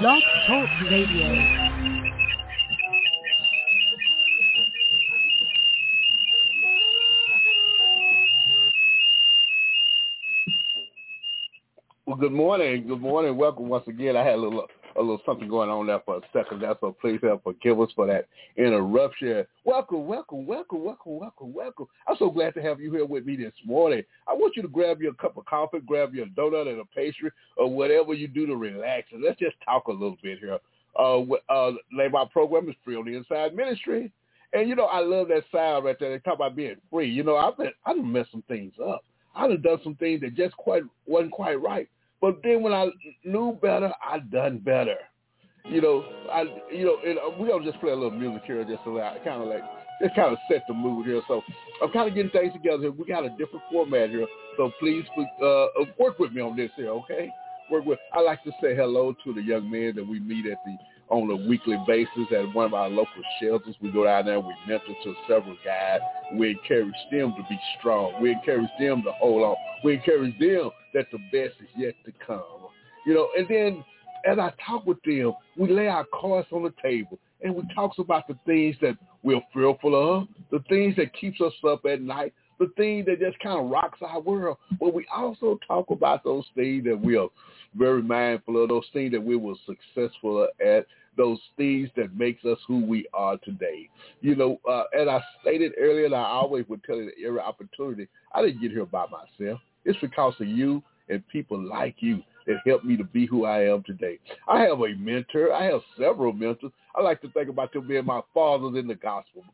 Blog Talk Radio. Well, good morning. Good morning. Welcome once again. I had a little a little something going on there for a second. That's so please help forgive us for that interruption. Welcome, welcome, welcome, welcome, welcome, welcome. I'm so glad to have you here with me this morning. I want you to grab your cup of coffee, grab your donut and a pastry, or whatever you do to relax, and let's just talk a little bit here. Uh, uh, our program is Free on the Inside Ministry. And you know, I love that sound right there. They talk about being free. You know, I've been I done messed some things up. I done done some things that just quite wasn't quite right. But then when I knew better, I done better. You know, I you know, and uh, we gonna just play a little music here, just to kind of like just kind of set the mood here. So I'm kind of getting things together. here. We got a different format here, so please uh, work with me on this here, okay? Work with. I like to say hello to the young men that we meet at the on a weekly basis at one of our local shelters. We go down there, we mentor to several guys. We encourage them to be strong. We encourage them to hold on. We encourage them that the best is yet to come. You know, and then as I talk with them, we lay our cards on the table and we talk about the things that we're fearful of, the things that keeps us up at night, the thing that just kind of rocks our world. But we also talk about those things that we are very mindful of, those things that we were successful at, those things that makes us who we are today. You know, uh, as I stated earlier, and I always would tell you every opportunity, I didn't get here by myself. It's because of you and people like you that helped me to be who I am today. I have a mentor. I have several mentors. I like to think about them being my fathers in the gospel.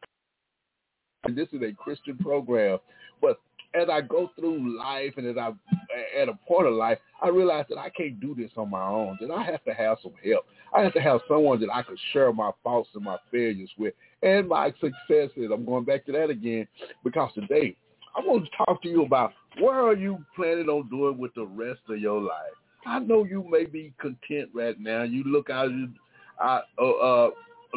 And this is a Christian program. But as I go through life and as I at a point of life, I realize that I can't do this on my own. That I have to have some help. I have to have someone that I could share my faults and my failures with and my successes. I'm going back to that again because today I want to talk to you about what are you planning on doing with the rest of your life. I know you may be content right now. You look out uh, uh,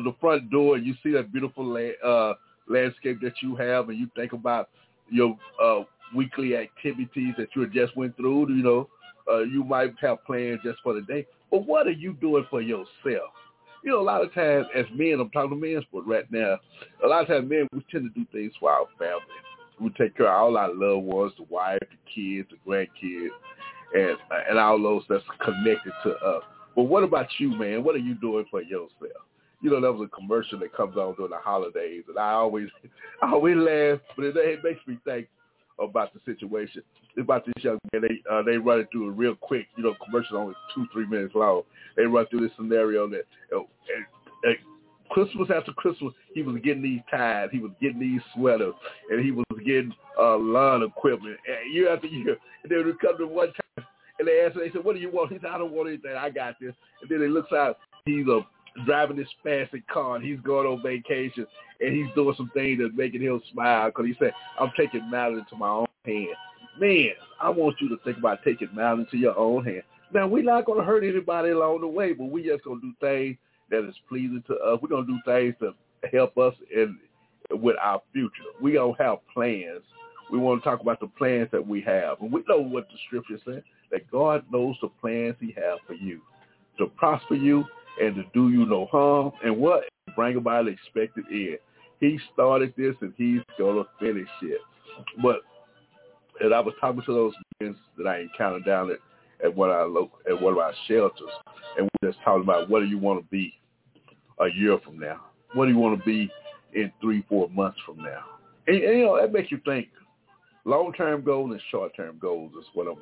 the front door and you see that beautiful la- uh, landscape that you have, and you think about your uh, weekly activities that you just went through. You know, uh, you might have plans just for the day, but what are you doing for yourself? You know, a lot of times as men, I'm talking to men sport right now. A lot of times, men we tend to do things for our family. We take care of all our loved ones, the wife, the kids, the grandkids, and and all those that's connected to us. But what about you, man? What are you doing for yourself? You know, that was a commercial that comes on during the holidays, and I always, I always laugh, but it, it makes me think about the situation. About this young man, they uh, they run it through it real quick. You know, commercial only two three minutes long. They run through this scenario that uh, and, and Christmas after Christmas, he was getting these ties, he was getting these sweaters, and he was getting uh, lawn equipment and year after year. And then would come to one time, and they asked him, they said, "What do you want?" He said, "I don't want anything. I got this." And then he looks out, he's a driving this fancy car and he's going on vacation and he's doing some things that's making him smile because he said, I'm taking matters into my own hand. Man, I want you to think about taking matters into your own hand. Now, we're not going to hurt anybody along the way, but we just going to do things that is pleasing to us. We're to do things to help us in with our future. we to have plans. We want to talk about the plans that we have. And we know what the scripture says, that God knows the plans he has for you, to prosper you and to do you no harm. And what? Bring about the expected end. He started this and he's to finish it. But and I was talking to those men that I encountered down at, at one of our local, at one of our shelters, and we're just talking about what do you want to be a year from now? What do you want to be in three, four months from now? And, and you know that makes you think. Long-term goals and short-term goals is what I'm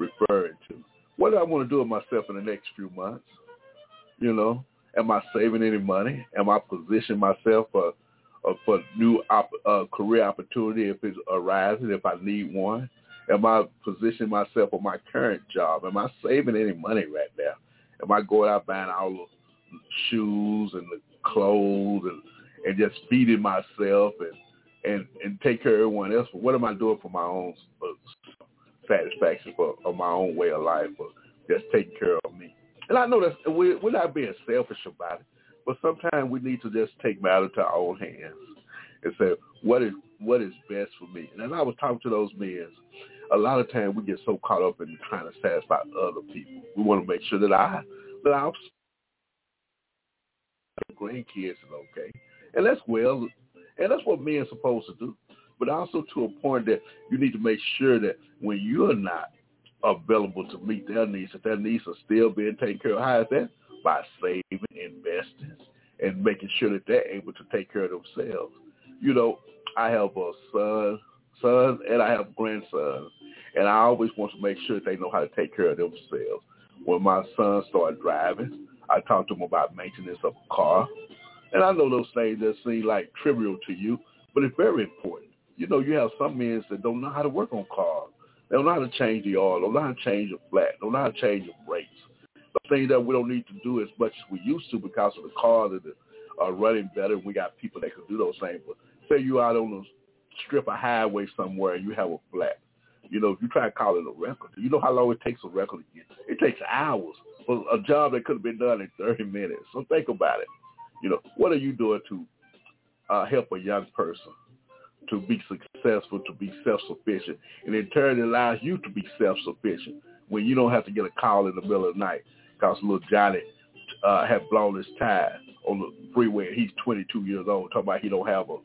referring to. What do I want to do with myself in the next few months? You know, am I saving any money? Am I positioning myself for uh, for new op- uh, career opportunity if it arises, if I need one? Am I positioning myself for my current job? Am I saving any money right now? Am I going out buying all the shoes and the clothes and, and just feeding myself and, and, and take care of everyone else? What am I doing for my own uh, satisfaction, for, for my own way of life, or just taking care of me? And I know that we're, we're not being selfish about it, but sometimes we need to just take matters to our own hands and say, what is what is best for me? And as I was talking to those men, a lot of times we get so caught up in trying to satisfy other people. We want to make sure that I that our grandkids is okay. And that's well, and that's what men supposed to do. But also to a point that you need to make sure that when you're not available to meet their needs, that their needs are still being taken care of. How is that? By saving, investing, and making sure that they're able to take care of themselves. You know, I have a son, son, and I have grandsons, and I always want to make sure they know how to take care of themselves. When my son started driving, I talked to him about maintenance of a car. And I know those things that seem like trivial to you, but it's very important. You know, you have some men that don't know how to work on cars. They don't know how to change the oil, don't know how to change the flat, don't know how to change the brakes. The thing that we don't need to do as much as we used to because of the cars that are running better. We got people that can do those things. But say you out on strip of highway somewhere and you have a flat. You know, if you try to call it a record, you know how long it takes a record to get? It takes hours for a job that could have been done in 30 minutes. So think about it. You know, what are you doing to uh, help a young person to be successful, to be self-sufficient, and in turn it allows you to be self-sufficient when you don't have to get a call in the middle of the night because little Johnny uh, had blown his tire on the freeway. He's 22 years old. Talking about he don't have a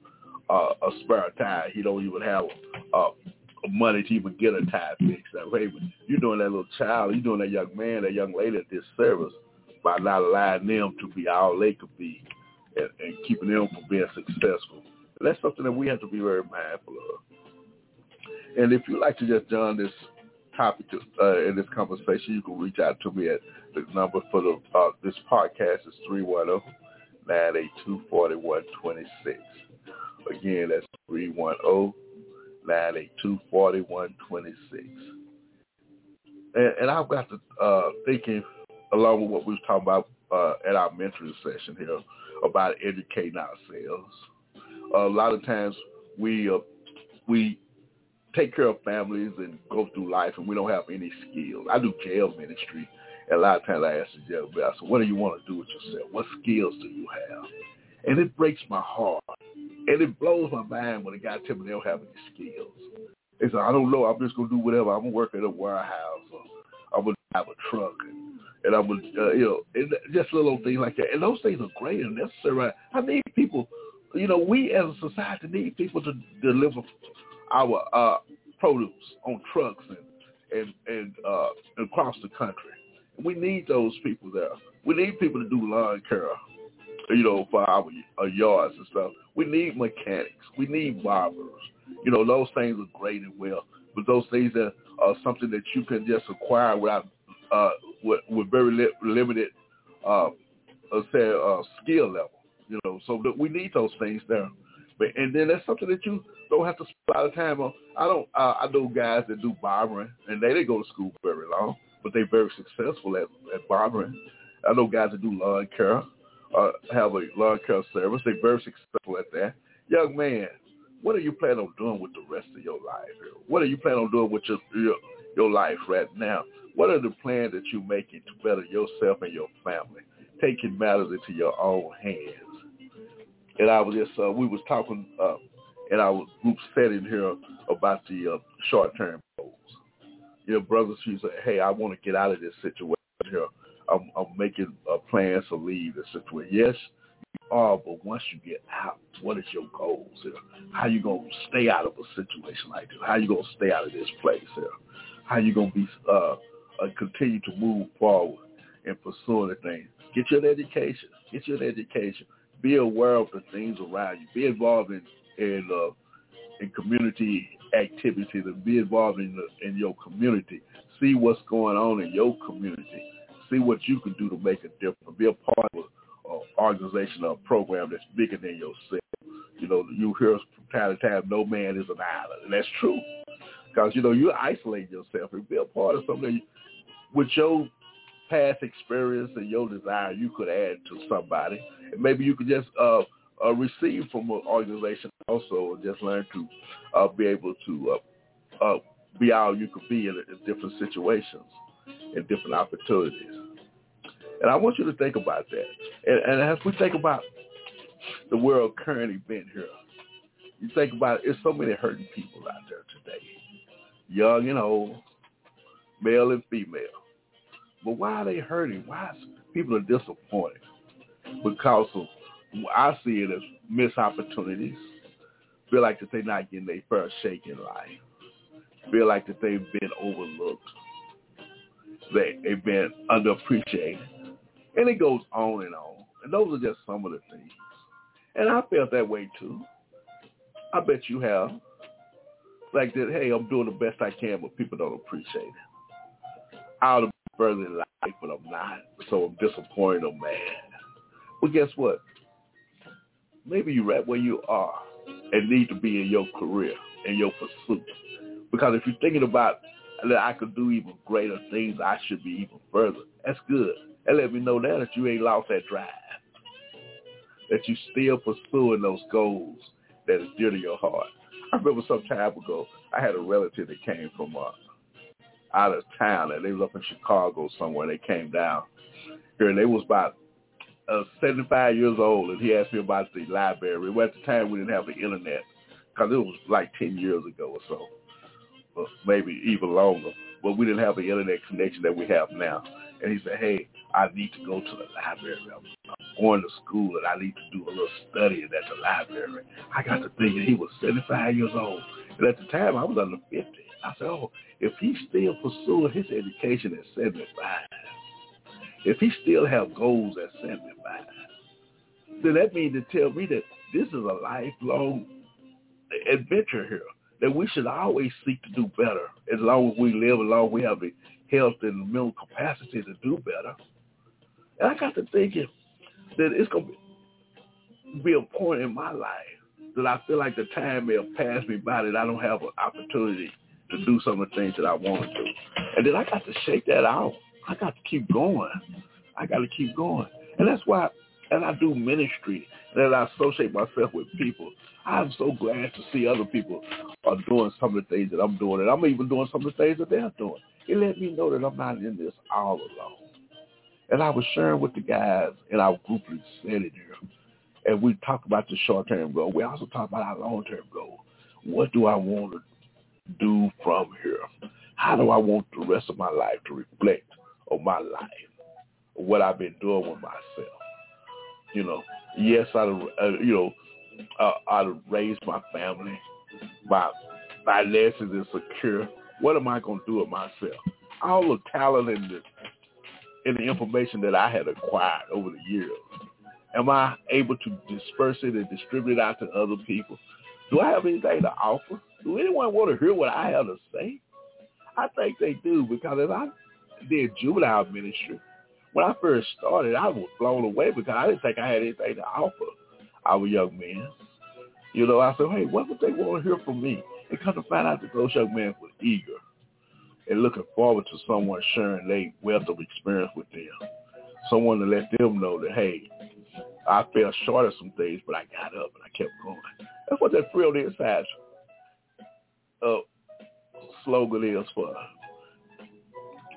uh, a spare tire. He don't even have uh, money to even get a tire fixed. That way, you're doing that little child, you're doing that young man, that young lady at this service by not allowing them to be all they could be and, and keeping them from being successful. And that's something that we have to be very mindful of. And if you'd like to just join this topic uh, in this conversation, you can reach out to me at the number for the uh, this podcast is 310 982 4126. Again, that's 310 982 4126. And I've got to uh, thinking along with what we was talking about uh, at our mentoring session here about educating ourselves. a lot of times we uh, we take care of families and go through life and we don't have any skills. I do jail ministry. And a lot of times I ask the jail I said, what do you want to do with yourself? What skills do you have? And it breaks my heart. And it blows my mind when a guy tells me they don't have any skills. They say, I don't know. I'm just going to do whatever. I'm going to work at a warehouse or I'm going to drive a truck. And, and I'm going to, uh, you know, and just little things like that. And those things are great and necessary. I need people, you know, we as a society need people to deliver our uh, produce on trucks and and and uh, across the country. We need those people there. We need people to do lawn care, you know, for our, our yards and stuff. We need mechanics. We need barbers. You know, those things are great and well, but those things that are something that you can just acquire without uh, with, with very li- limited, uh, let's say, uh, skill level. You know, so that we need those things there. But and then that's something that you don't have to spend a lot of time on. I don't. Uh, I know guys that do barbering, and they didn't go to school very long, but they're very successful at at barbering. I know guys that do lawn care, uh, have a lawn care service. They're very successful at that. Young man, what are you planning on doing with the rest of your life? Here? What are you planning on doing with your your, your life right now? What are the plans that you're making to better yourself and your family? Taking matters into your own hands and I was just uh, we was talking uh, in our group setting here about the uh, short term goals. You know, brothers, she said, "Hey, I want to get out of this situation here. I'm, I'm making uh, plans to leave the situation." Yes, you are, but once you get out, what is your goals here? How you gonna stay out of a situation like this? How you gonna stay out of this place here? How you gonna be uh, uh, continue to move forward and pursue the thing? Get your education. Get your education be aware of the things around you. Be involved in in uh, in community activities be involved in the, in your community. See what's going on in your community. See what you can do to make a difference. Be a part of an organization or a program that's bigger than yourself. You know, you hear from time to time, no man is an island, and that's true. Because you know you isolate yourself and be a part of something with your past experience and your desire you could add to somebody. And maybe you could just uh, uh, receive from an organization also and just learn to uh, be able to uh, uh, be all you could be in, in different situations and different opportunities. And I want you to think about that. And, and as we think about the world currently being here, you think about it, there's so many hurting people out there today, young and old, male and female. But why are they hurting? Why people are disappointed? Because of I see it as missed opportunities. Feel like that they're not getting their first shake in life. Feel like that they've been overlooked. They, they've been underappreciated. And it goes on and on. And those are just some of the things. And I felt that way too. I bet you have. Like that, hey, I'm doing the best I can, but people don't appreciate it. I ought to be further in life, but I'm not. So I'm disappointed or mad. Well, guess what? Maybe you're right where you are and need to be in your career, in your pursuit. Because if you're thinking about that I could do even greater things, I should be even further. That's good. That let me know now that you ain't lost that drive. That you still pursuing those goals that is dear to your heart. I remember some time ago, I had a relative that came from uh, out of town, and they was up in Chicago somewhere. They came down here, and they was about uh, 75 years old, and he asked me about the library. Well, at the time, we didn't have the internet because it was like 10 years ago or so, maybe even longer. But we didn't have the internet connection that we have now. And he said, hey, I need to go to the library. I'm, I'm going to school, and I need to do a little studying at the library. I got to thinking he was 75 years old. And at the time, I was under 50. I said, oh, if he's still pursuing his education at 75, if he still have goals at 75, then that means to tell me that this is a lifelong adventure here, that we should always seek to do better as long as we live, as long as we have the health and mental capacity to do better. And I got to thinking that it's going to be a point in my life that I feel like the time may have passed me by that I don't have an opportunity to do some of the things that I want to. And then I got to shake that out. I got to keep going. I got to keep going. And that's why, and I do ministry, that I associate myself with people. I'm so glad to see other people are doing some of the things that I'm doing, and I'm even doing some of the things that they're doing. It let me know that I'm not in this all alone. And I was sharing with the guys in our group in here, and we talked about the short-term goal. We also talked about our long-term goal. What do I want to do from here? How do I want the rest of my life to reflect on my life, what I've been doing with myself? You know, yes, I, uh, you know, uh, I raised my family. My finances is secure. What am I going to do with myself? All the talent and the, and the information that I had acquired over the years, am I able to disperse it and distribute it out to other people? Do I have anything to offer? Do anyone want to hear what I have to say? I think they do because I did juvenile ministry, when I first started, I was blown away because I didn't think I had anything to offer our young men. You know, I said, hey, what would they want to hear from me? And come to find out that those young men were eager and looking forward to someone sharing their wealth of experience with them. Someone to let them know that, hey, I fell short of some things, but I got up and I kept going. That's what that Frill Inside uh, slogan is for.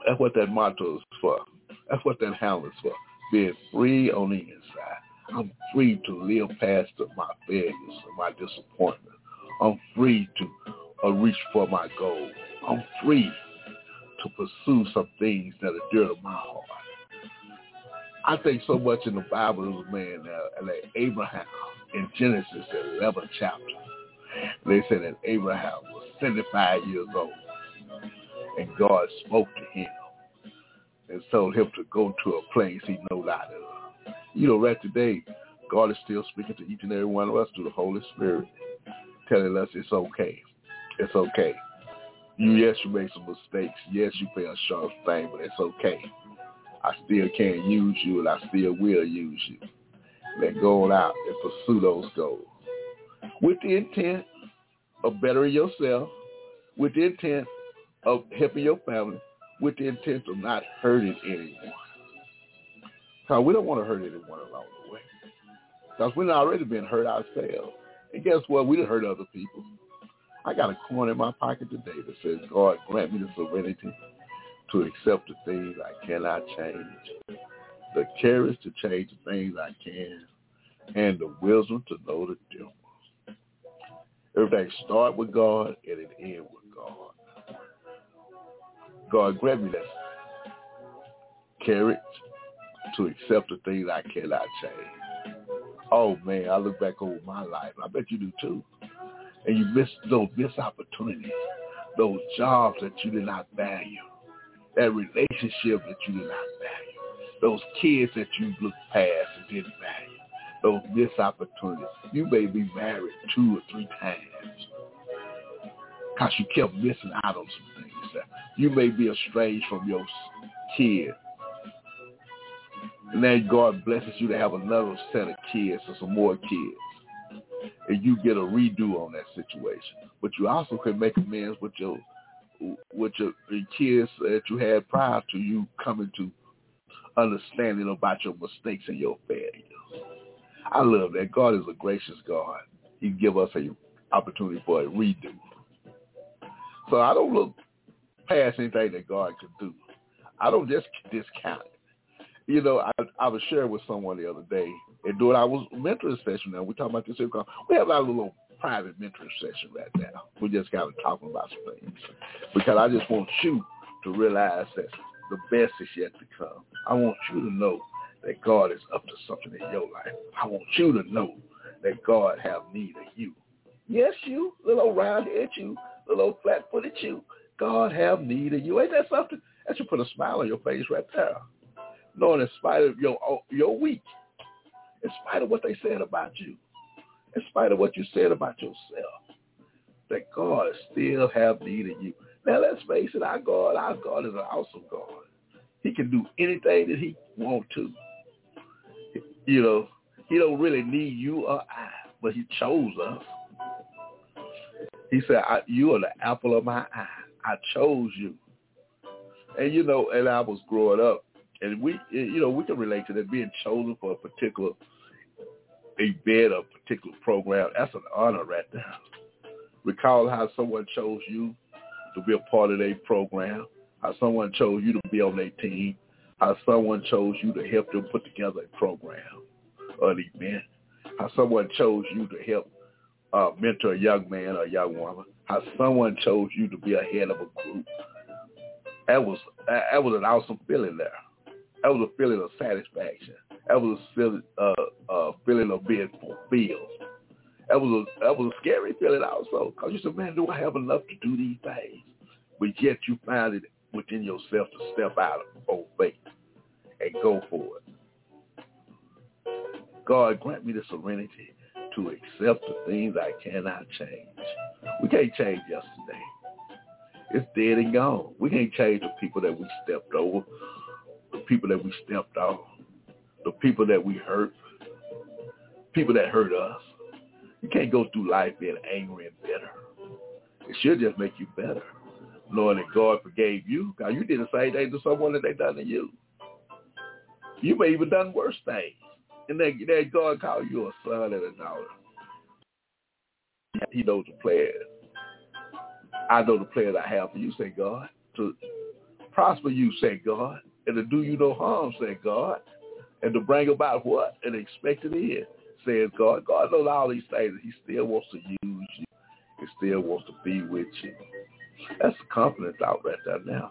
That's what that motto is for. That's what that handle is for. Being free on the inside. I'm free to live past my failures and my disappointment. I'm free to uh, reach for my goal. I'm free to pursue some things that are dear to my heart. I think so much in the Bible man uh, like Abraham in Genesis 11 chapter. They said that Abraham was 75 years old and God spoke to him and told him to go to a place he knows not of. You know, right today, God is still speaking to each and every one of us through the Holy Spirit, telling us it's okay. It's okay. You, yes, you made some mistakes. Yes, you fell short of thing, but it's okay. I still can use you, and I still will use you. Let go out and pursue those goals with the intent of bettering yourself, with the intent of helping your family, with the intent of not hurting anyone. Because we don't want to hurt anyone along the way. Because we've already been hurt ourselves. And guess what? We didn't hurt other people. I got a coin in my pocket today that says, God, grant me the serenity to accept the things I cannot change, the courage to change the things I can, and the wisdom to know the difference. Everything start with God and it end with God. God grant me that courage to accept the things I cannot change. Oh man, I look back over my life. I bet you do too. And you miss those missed opportunities, those jobs that you did not value, that relationship that you did not value, those kids that you looked past and didn't value, those missed opportunities. You may be married two or three times because you kept missing out on some things. You may be estranged from your kid and then God blesses you to have another set of kids or some more kids. And you get a redo on that situation. But you also can make amends with your with your, your kids that you had prior to you coming to understanding about your mistakes and your failures. I love that. God is a gracious God. He give us a opportunity for a redo. So I don't look past anything that God could do. I don't just discount it you know, I, I was sharing with someone the other day, and doing I was mentoring session now. We talking about this. We have our little private mentoring session right now. We just got to talking about some things because I just want you to realize that the best is yet to come. I want you to know that God is up to something in your life. I want you to know that God have need of you. Yes, you, little round-head you, little flat-footed you. God have need of you. Ain't that something? That should put a smile on your face right there knowing in spite of your oh, your weak, in spite of what they said about you, in spite of what you said about yourself, that God still have need of you. Now let's face it, our God, our God is an awesome God. He can do anything that he want to. You know, he don't really need you or I, but he chose us. He said, you are the apple of my eye. I chose you. And you know, and I was growing up, and we, you know, we can relate to that being chosen for a particular event, a particular program. That's an honor right there. Recall how someone chose you to be a part of their program, how someone chose you to be on their team, how someone chose you to help them put together a program or an event, how someone chose you to help uh, mentor a young man or a young woman, how someone chose you to be a head of a group. That was that was an awesome feeling there. That was a feeling of satisfaction. That was a feeling, uh, uh, feeling of being fulfilled. That was a that was a scary feeling also, because you said, "Man, do I have enough to do these things?" But yet you find it within yourself to step out of faith and go for it. God grant me the serenity to accept the things I cannot change. We can't change yesterday. It's dead and gone. We can't change the people that we stepped over the people that we stepped on, the people that we hurt, people that hurt us. You can't go through life being angry and bitter. It should just make you better, knowing that God forgave you. God, you did the same thing to someone that they done to you. You may even done worse things. And that then God called you a son and a daughter. He knows the plans. I know the plans I have for you, say God. To prosper you, say God and to do you no harm, said God, and to bring about what? An expected end, says God. God knows all these things. He still wants to use you. He still wants to be with you. That's the confidence out right there now.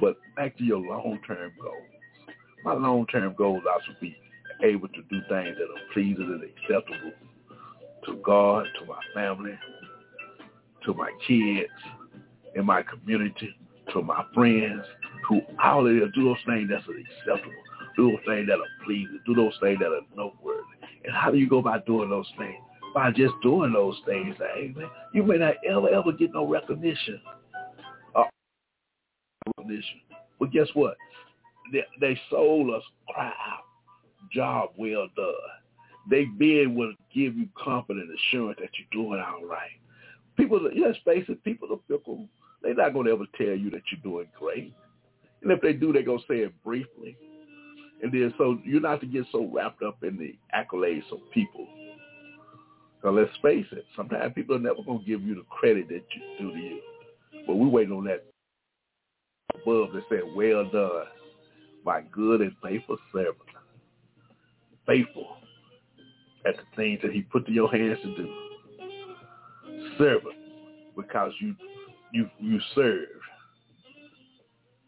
But back to your long-term goals. My long-term goals are to be able to do things that are pleasing and acceptable to God, to my family, to my kids, in my community, to my friends, who all of them do those things that's acceptable, do those things that are pleasing, do those things that are noteworthy. And how do you go about doing those things? By just doing those things. Amen. You may not ever, ever get no recognition. Uh, recognition. But guess what? They, they soul us cry out, job well done. They being will give you confident assurance that you're doing all right. People, let's face it, people are fickle. They're not going to ever tell you that you're doing great. And if they do, they're going to say it briefly. And then so you're not to get so wrapped up in the accolades of people. So let's face it, sometimes people are never going to give you the credit that you do to you. But we're waiting on that above that said, well done, my good and faithful servant. Faithful at the things that he put to your hands to do. Servant, because you you you serve.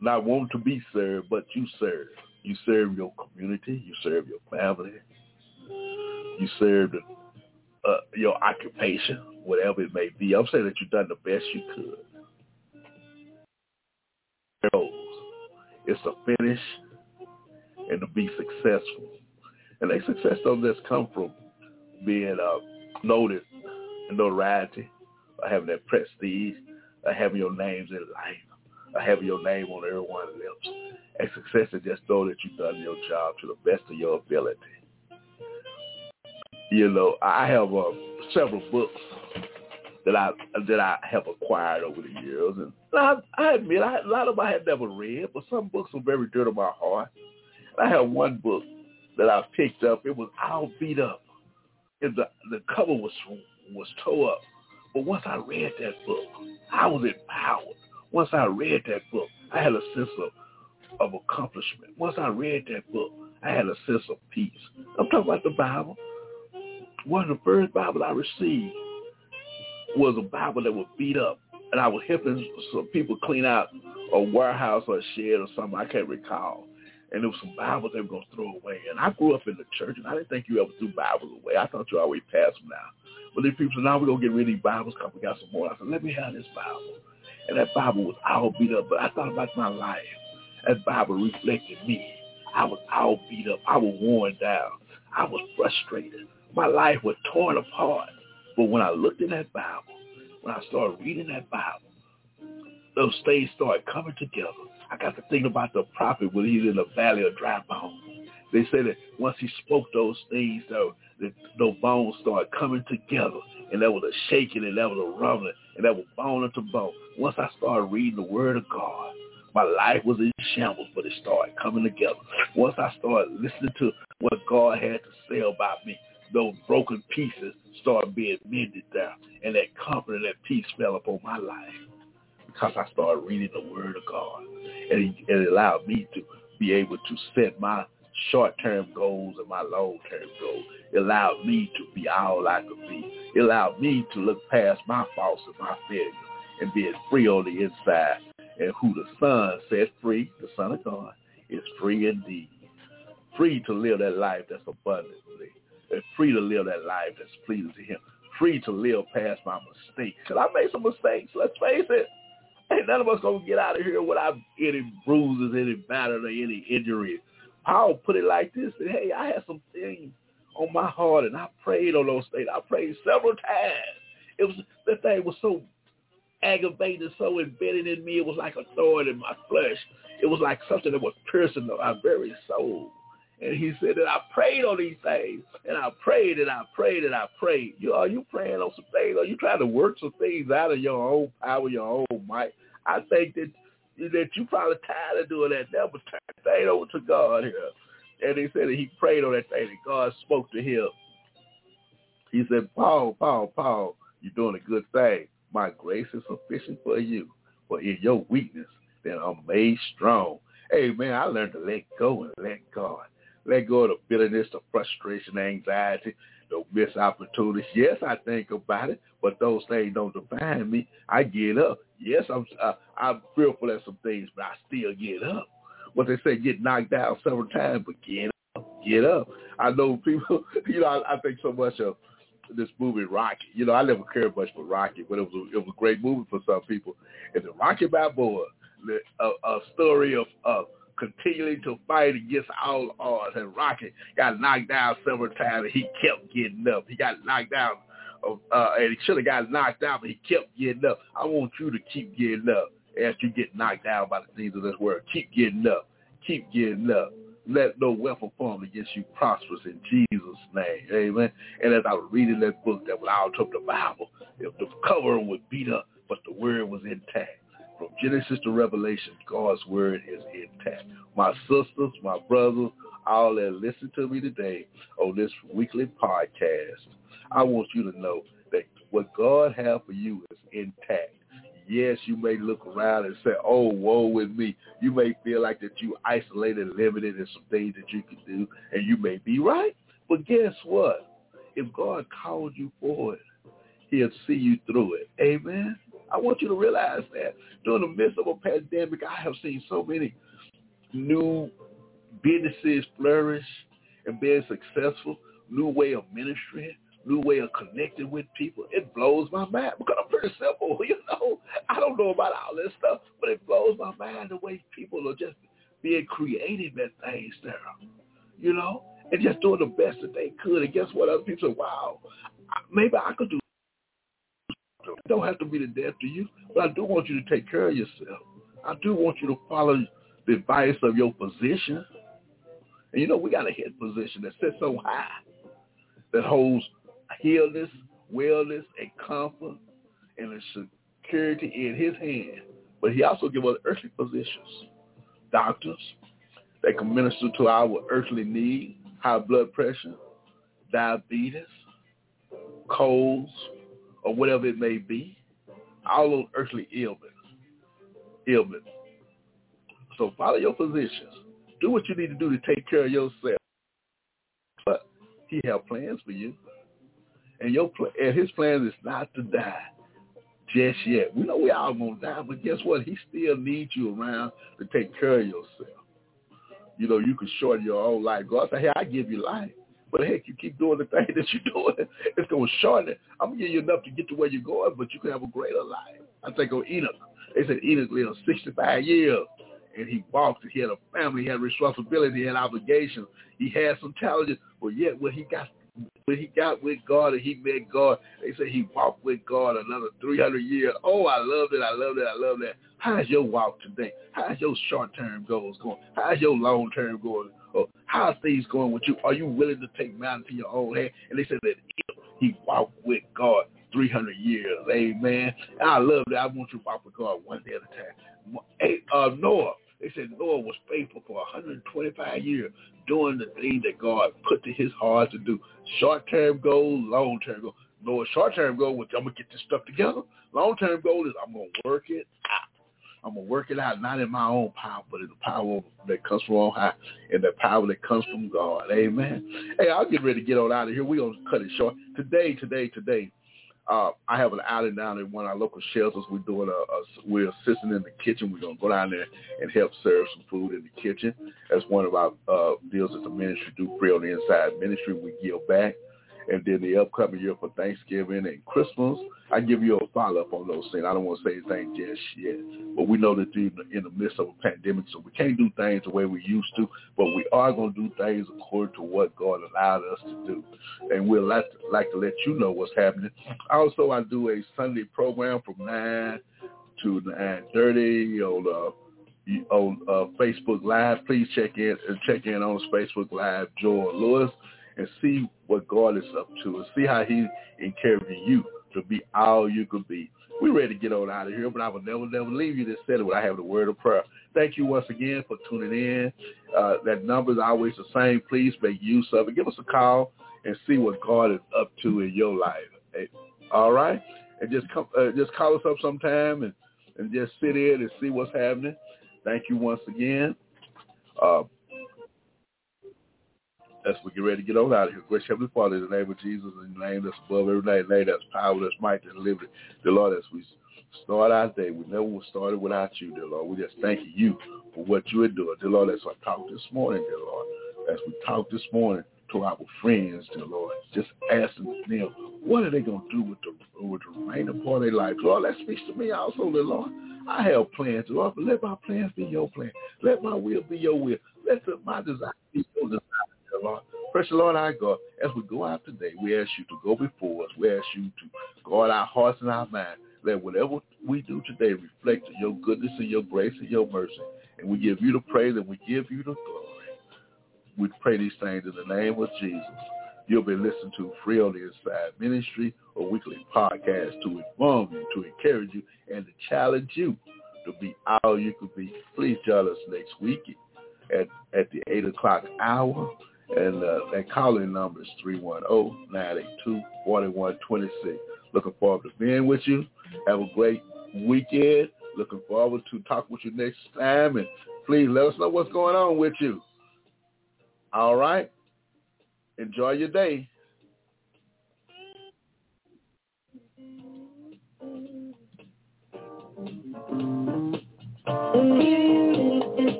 Not want to be served, but you serve. You serve your community. You serve your family. You served uh, your occupation, whatever it may be. I'm saying that you've done the best you could. It's to finish and to be successful. And that success don't just come from being uh, noted and notoriety, or having that prestige, or having your names in life, or having your name on everyone's lips. And success is just know that you've done your job to the best of your ability. You know, I have uh, several books that I that I have acquired over the years, and I, I admit I, a lot of them I had never read, but some books are very dear to my heart. I have one book that I picked up. It was all beat up, and the the cover was was tore up. But once I read that book, I was empowered. Once I read that book, I had a sense of of accomplishment. Once I read that book, I had a sense of peace. I'm talking about the Bible. One of the first Bible I received was a Bible that was beat up, and I was helping some people clean out a warehouse or a shed or something. I can't recall. And there was some Bibles they were going to throw away. And I grew up in the church, and I didn't think you ever threw Bibles away. I thought you always passed them now. But these people said, now we're going to get rid of these Bibles because we got some more. I said, let me have this Bible. And that Bible was all beat up. But I thought about my life. That Bible reflected me. I was all beat up. I was worn down. I was frustrated. My life was torn apart. But when I looked in that Bible, when I started reading that Bible, those things started coming together. I got to thinking about the prophet when he's in the valley of dry bones. They say that once he spoke those things, though, the, those bones started coming together, and there was a shaking, and there was a rumbling, and there was bone into bone. Once I started reading the Word of God, my life was in shambles, but it started coming together. Once I started listening to what God had to say about me, those broken pieces started being mended down, and that comfort and that peace fell upon my life because I started reading the Word of God, and it, allowed me to be able to set my short-term goals and my long-term goals. It allowed me to be all I could be. It allowed me to look past my faults and my failures and being free on the inside and who the Son set free, the Son of God, is free indeed. Free to live that life that's abundantly. And free to live that life that's pleasing to him. Free to live past my mistakes. And I made some mistakes, let's face it. Ain't none of us gonna get out of here without any bruises, any batter, or any injury. Paul put it like this: that, Hey, I had some things on my heart, and I prayed on those things. I prayed several times. It was that thing was so aggravated, so embedded in me. It was like a thorn in my flesh. It was like something that was piercing my very soul. And he said that I prayed on these things, and I prayed and I prayed and I prayed. You are you praying on some things? Are you trying to work some things out of your own power, your own might? I think that that you probably tired of doing that now, but turn the thing over to God here. And he said that he prayed on that thing, and God spoke to him. He said, Paul, Paul, Paul, you're doing a good thing. My grace is sufficient for you. For in your weakness, then I'm made strong. Hey, man, I learned to let go and let God. Let go of the bitterness, the frustration, the anxiety, the missed opportunities. Yes, I think about it, but those things don't define me. I get up. Yes, I'm uh, I'm fearful of some things, but I still get up. What they say, get knocked down several times, but get up, get up. I know people. You know, I, I think so much of this movie Rocky. You know, I never cared much for Rocky, but it was a, it was a great movie for some people. And the Rocky Balboa, a, a story of of continuing to fight against all odds. And Rocky got knocked down several times, and he kept getting up. He got knocked down, uh, and he should have got knocked down, but he kept getting up. I want you to keep getting up as you get knocked down by the things of this world. Keep getting up. Keep getting up. Let no weapon formed against you prosperous in Jesus' name. Amen. And as I was reading that book that was out of the Bible, if the cover was beat up, but the word was intact. From Genesis to Revelation, God's word is intact. My sisters, my brothers, all that listen to me today on this weekly podcast, I want you to know that what God has for you is intact. Yes, you may look around and say, oh, woe with me. You may feel like that you isolated, limited in some things that you can do, and you may be right. But guess what? If God called you for it, he'll see you through it. Amen. I want you to realize that during the midst of a pandemic, I have seen so many new businesses flourish and being successful. new way of ministry, new way of connecting with people. It blows my mind because I'm pretty simple, you know. I don't know about all this stuff, but it blows my mind the way people are just being creative at things there, you know, and just doing the best that they could. And guess what? Other people say, wow, maybe I could do it don't have to be the death to you, but I do want you to take care of yourself. I do want you to follow the advice of your position. And you know, we got a head position that sits so high that holds healness, wellness, and comfort and security in his hand. But he also gives us earthly positions. Doctors that can minister to our earthly need, high blood pressure, diabetes, colds, or whatever it may be. All those earthly ailments. Ailments. So follow your physicians. Do what you need to do to take care of yourself. But he has plans for you. And your and his plan is not to die just yet. We know we all gonna die, but guess what? He still needs you around to take care of yourself. You know, you can shorten your own life. God say, Hey, I give you life. But heck, you keep doing the thing that you're doing, it's gonna shorten it. I'm gonna give you enough to get to where you're going, but you can have a greater life. I think of Enoch. They said Enoch lived 65 years and he walked. He had a family. He had responsibility. He had obligations. He had some challenges, but yet when he got when he got with God and he met God, they say he walked with God another 300 years. Oh, I love it. I love it. I love that. How's your walk today? How's your short-term goals going? How's your long-term going? How's things going with you? Are you willing to take matters to your own hand? And they said that if he walked with God 300 years. Amen. And I love that. I want you to walk with God one day at a time. Hey, uh, Noah, they said Noah was faithful for 125 years doing the thing that God put to his heart to do. Short-term goal, long-term goal. Noah's short-term goal was I'm going to get this stuff together. Long-term goal is I'm going to work it out. I'm to work it out, not in my own power, but in the power that comes from on high and the power that comes from God. Amen. Hey, I'll get ready to get on out of here. We're to cut it short. Today, today, today, uh, I have an outing down in one of our local shelters. We're doing a, a we're assisting in the kitchen. We're gonna go down there and help serve some food in the kitchen. That's one of our uh, deals that the ministry do. Free on the inside ministry. We give back. And then the upcoming year for Thanksgiving and Christmas, I give you a follow-up on those things. I don't want to say anything just yet. But we know that we're in the midst of a pandemic, so we can't do things the way we used to. But we are going to do things according to what God allowed us to do. And we'd like to, like to let you know what's happening. Also, I do a Sunday program from 9 to 9.30 on uh, on uh, Facebook Live. Please check in check in on Facebook Live, Joel Lewis and see what God is up to and see how he's encouraging you to be all you could be. We're ready to get on out of here, but I will never, never leave you this when I have the word of prayer. Thank you once again for tuning in. Uh, that number is always the same. Please make use of it. Give us a call and see what God is up to in your life. All right? And just come, uh, just call us up sometime and, and just sit in and see what's happening. Thank you once again. Uh, as we get ready to get on out of here. Gracious Heavenly Father, in the name of Jesus, in the name that's above every name, name that's power, that's might, that's liberty. Dear Lord, as we start our day, we never would start it without you, dear Lord. We just thank you for what you are doing. Dear Lord, as I talk this morning, dear Lord, as we talk this morning to our friends, dear Lord, just asking them, what are they going to do with the, with the remaining part of their life? Lord, that speaks to me also, dear Lord. I have plans, Lord, but let my plans be your plan. Let my will be your will. Let the, my desire be your desire. Lord. Lord our God, as we go out today, we ask you to go before us. We ask you to guard our hearts and our minds. Let whatever we do today reflect your goodness and your grace and your mercy. And we give you the praise and we give you the glory. We pray these things in the name of Jesus. You'll be listening to Free on the Inside Ministry, a weekly podcast to inform you, to encourage you, and to challenge you to be all you could be. Please join us next week at, at the 8 o'clock hour. And uh, that calling number is 310-982-4126. Looking forward to being with you. Have a great weekend. Looking forward to talk with you next time. And please let us know what's going on with you. All right? Enjoy your day.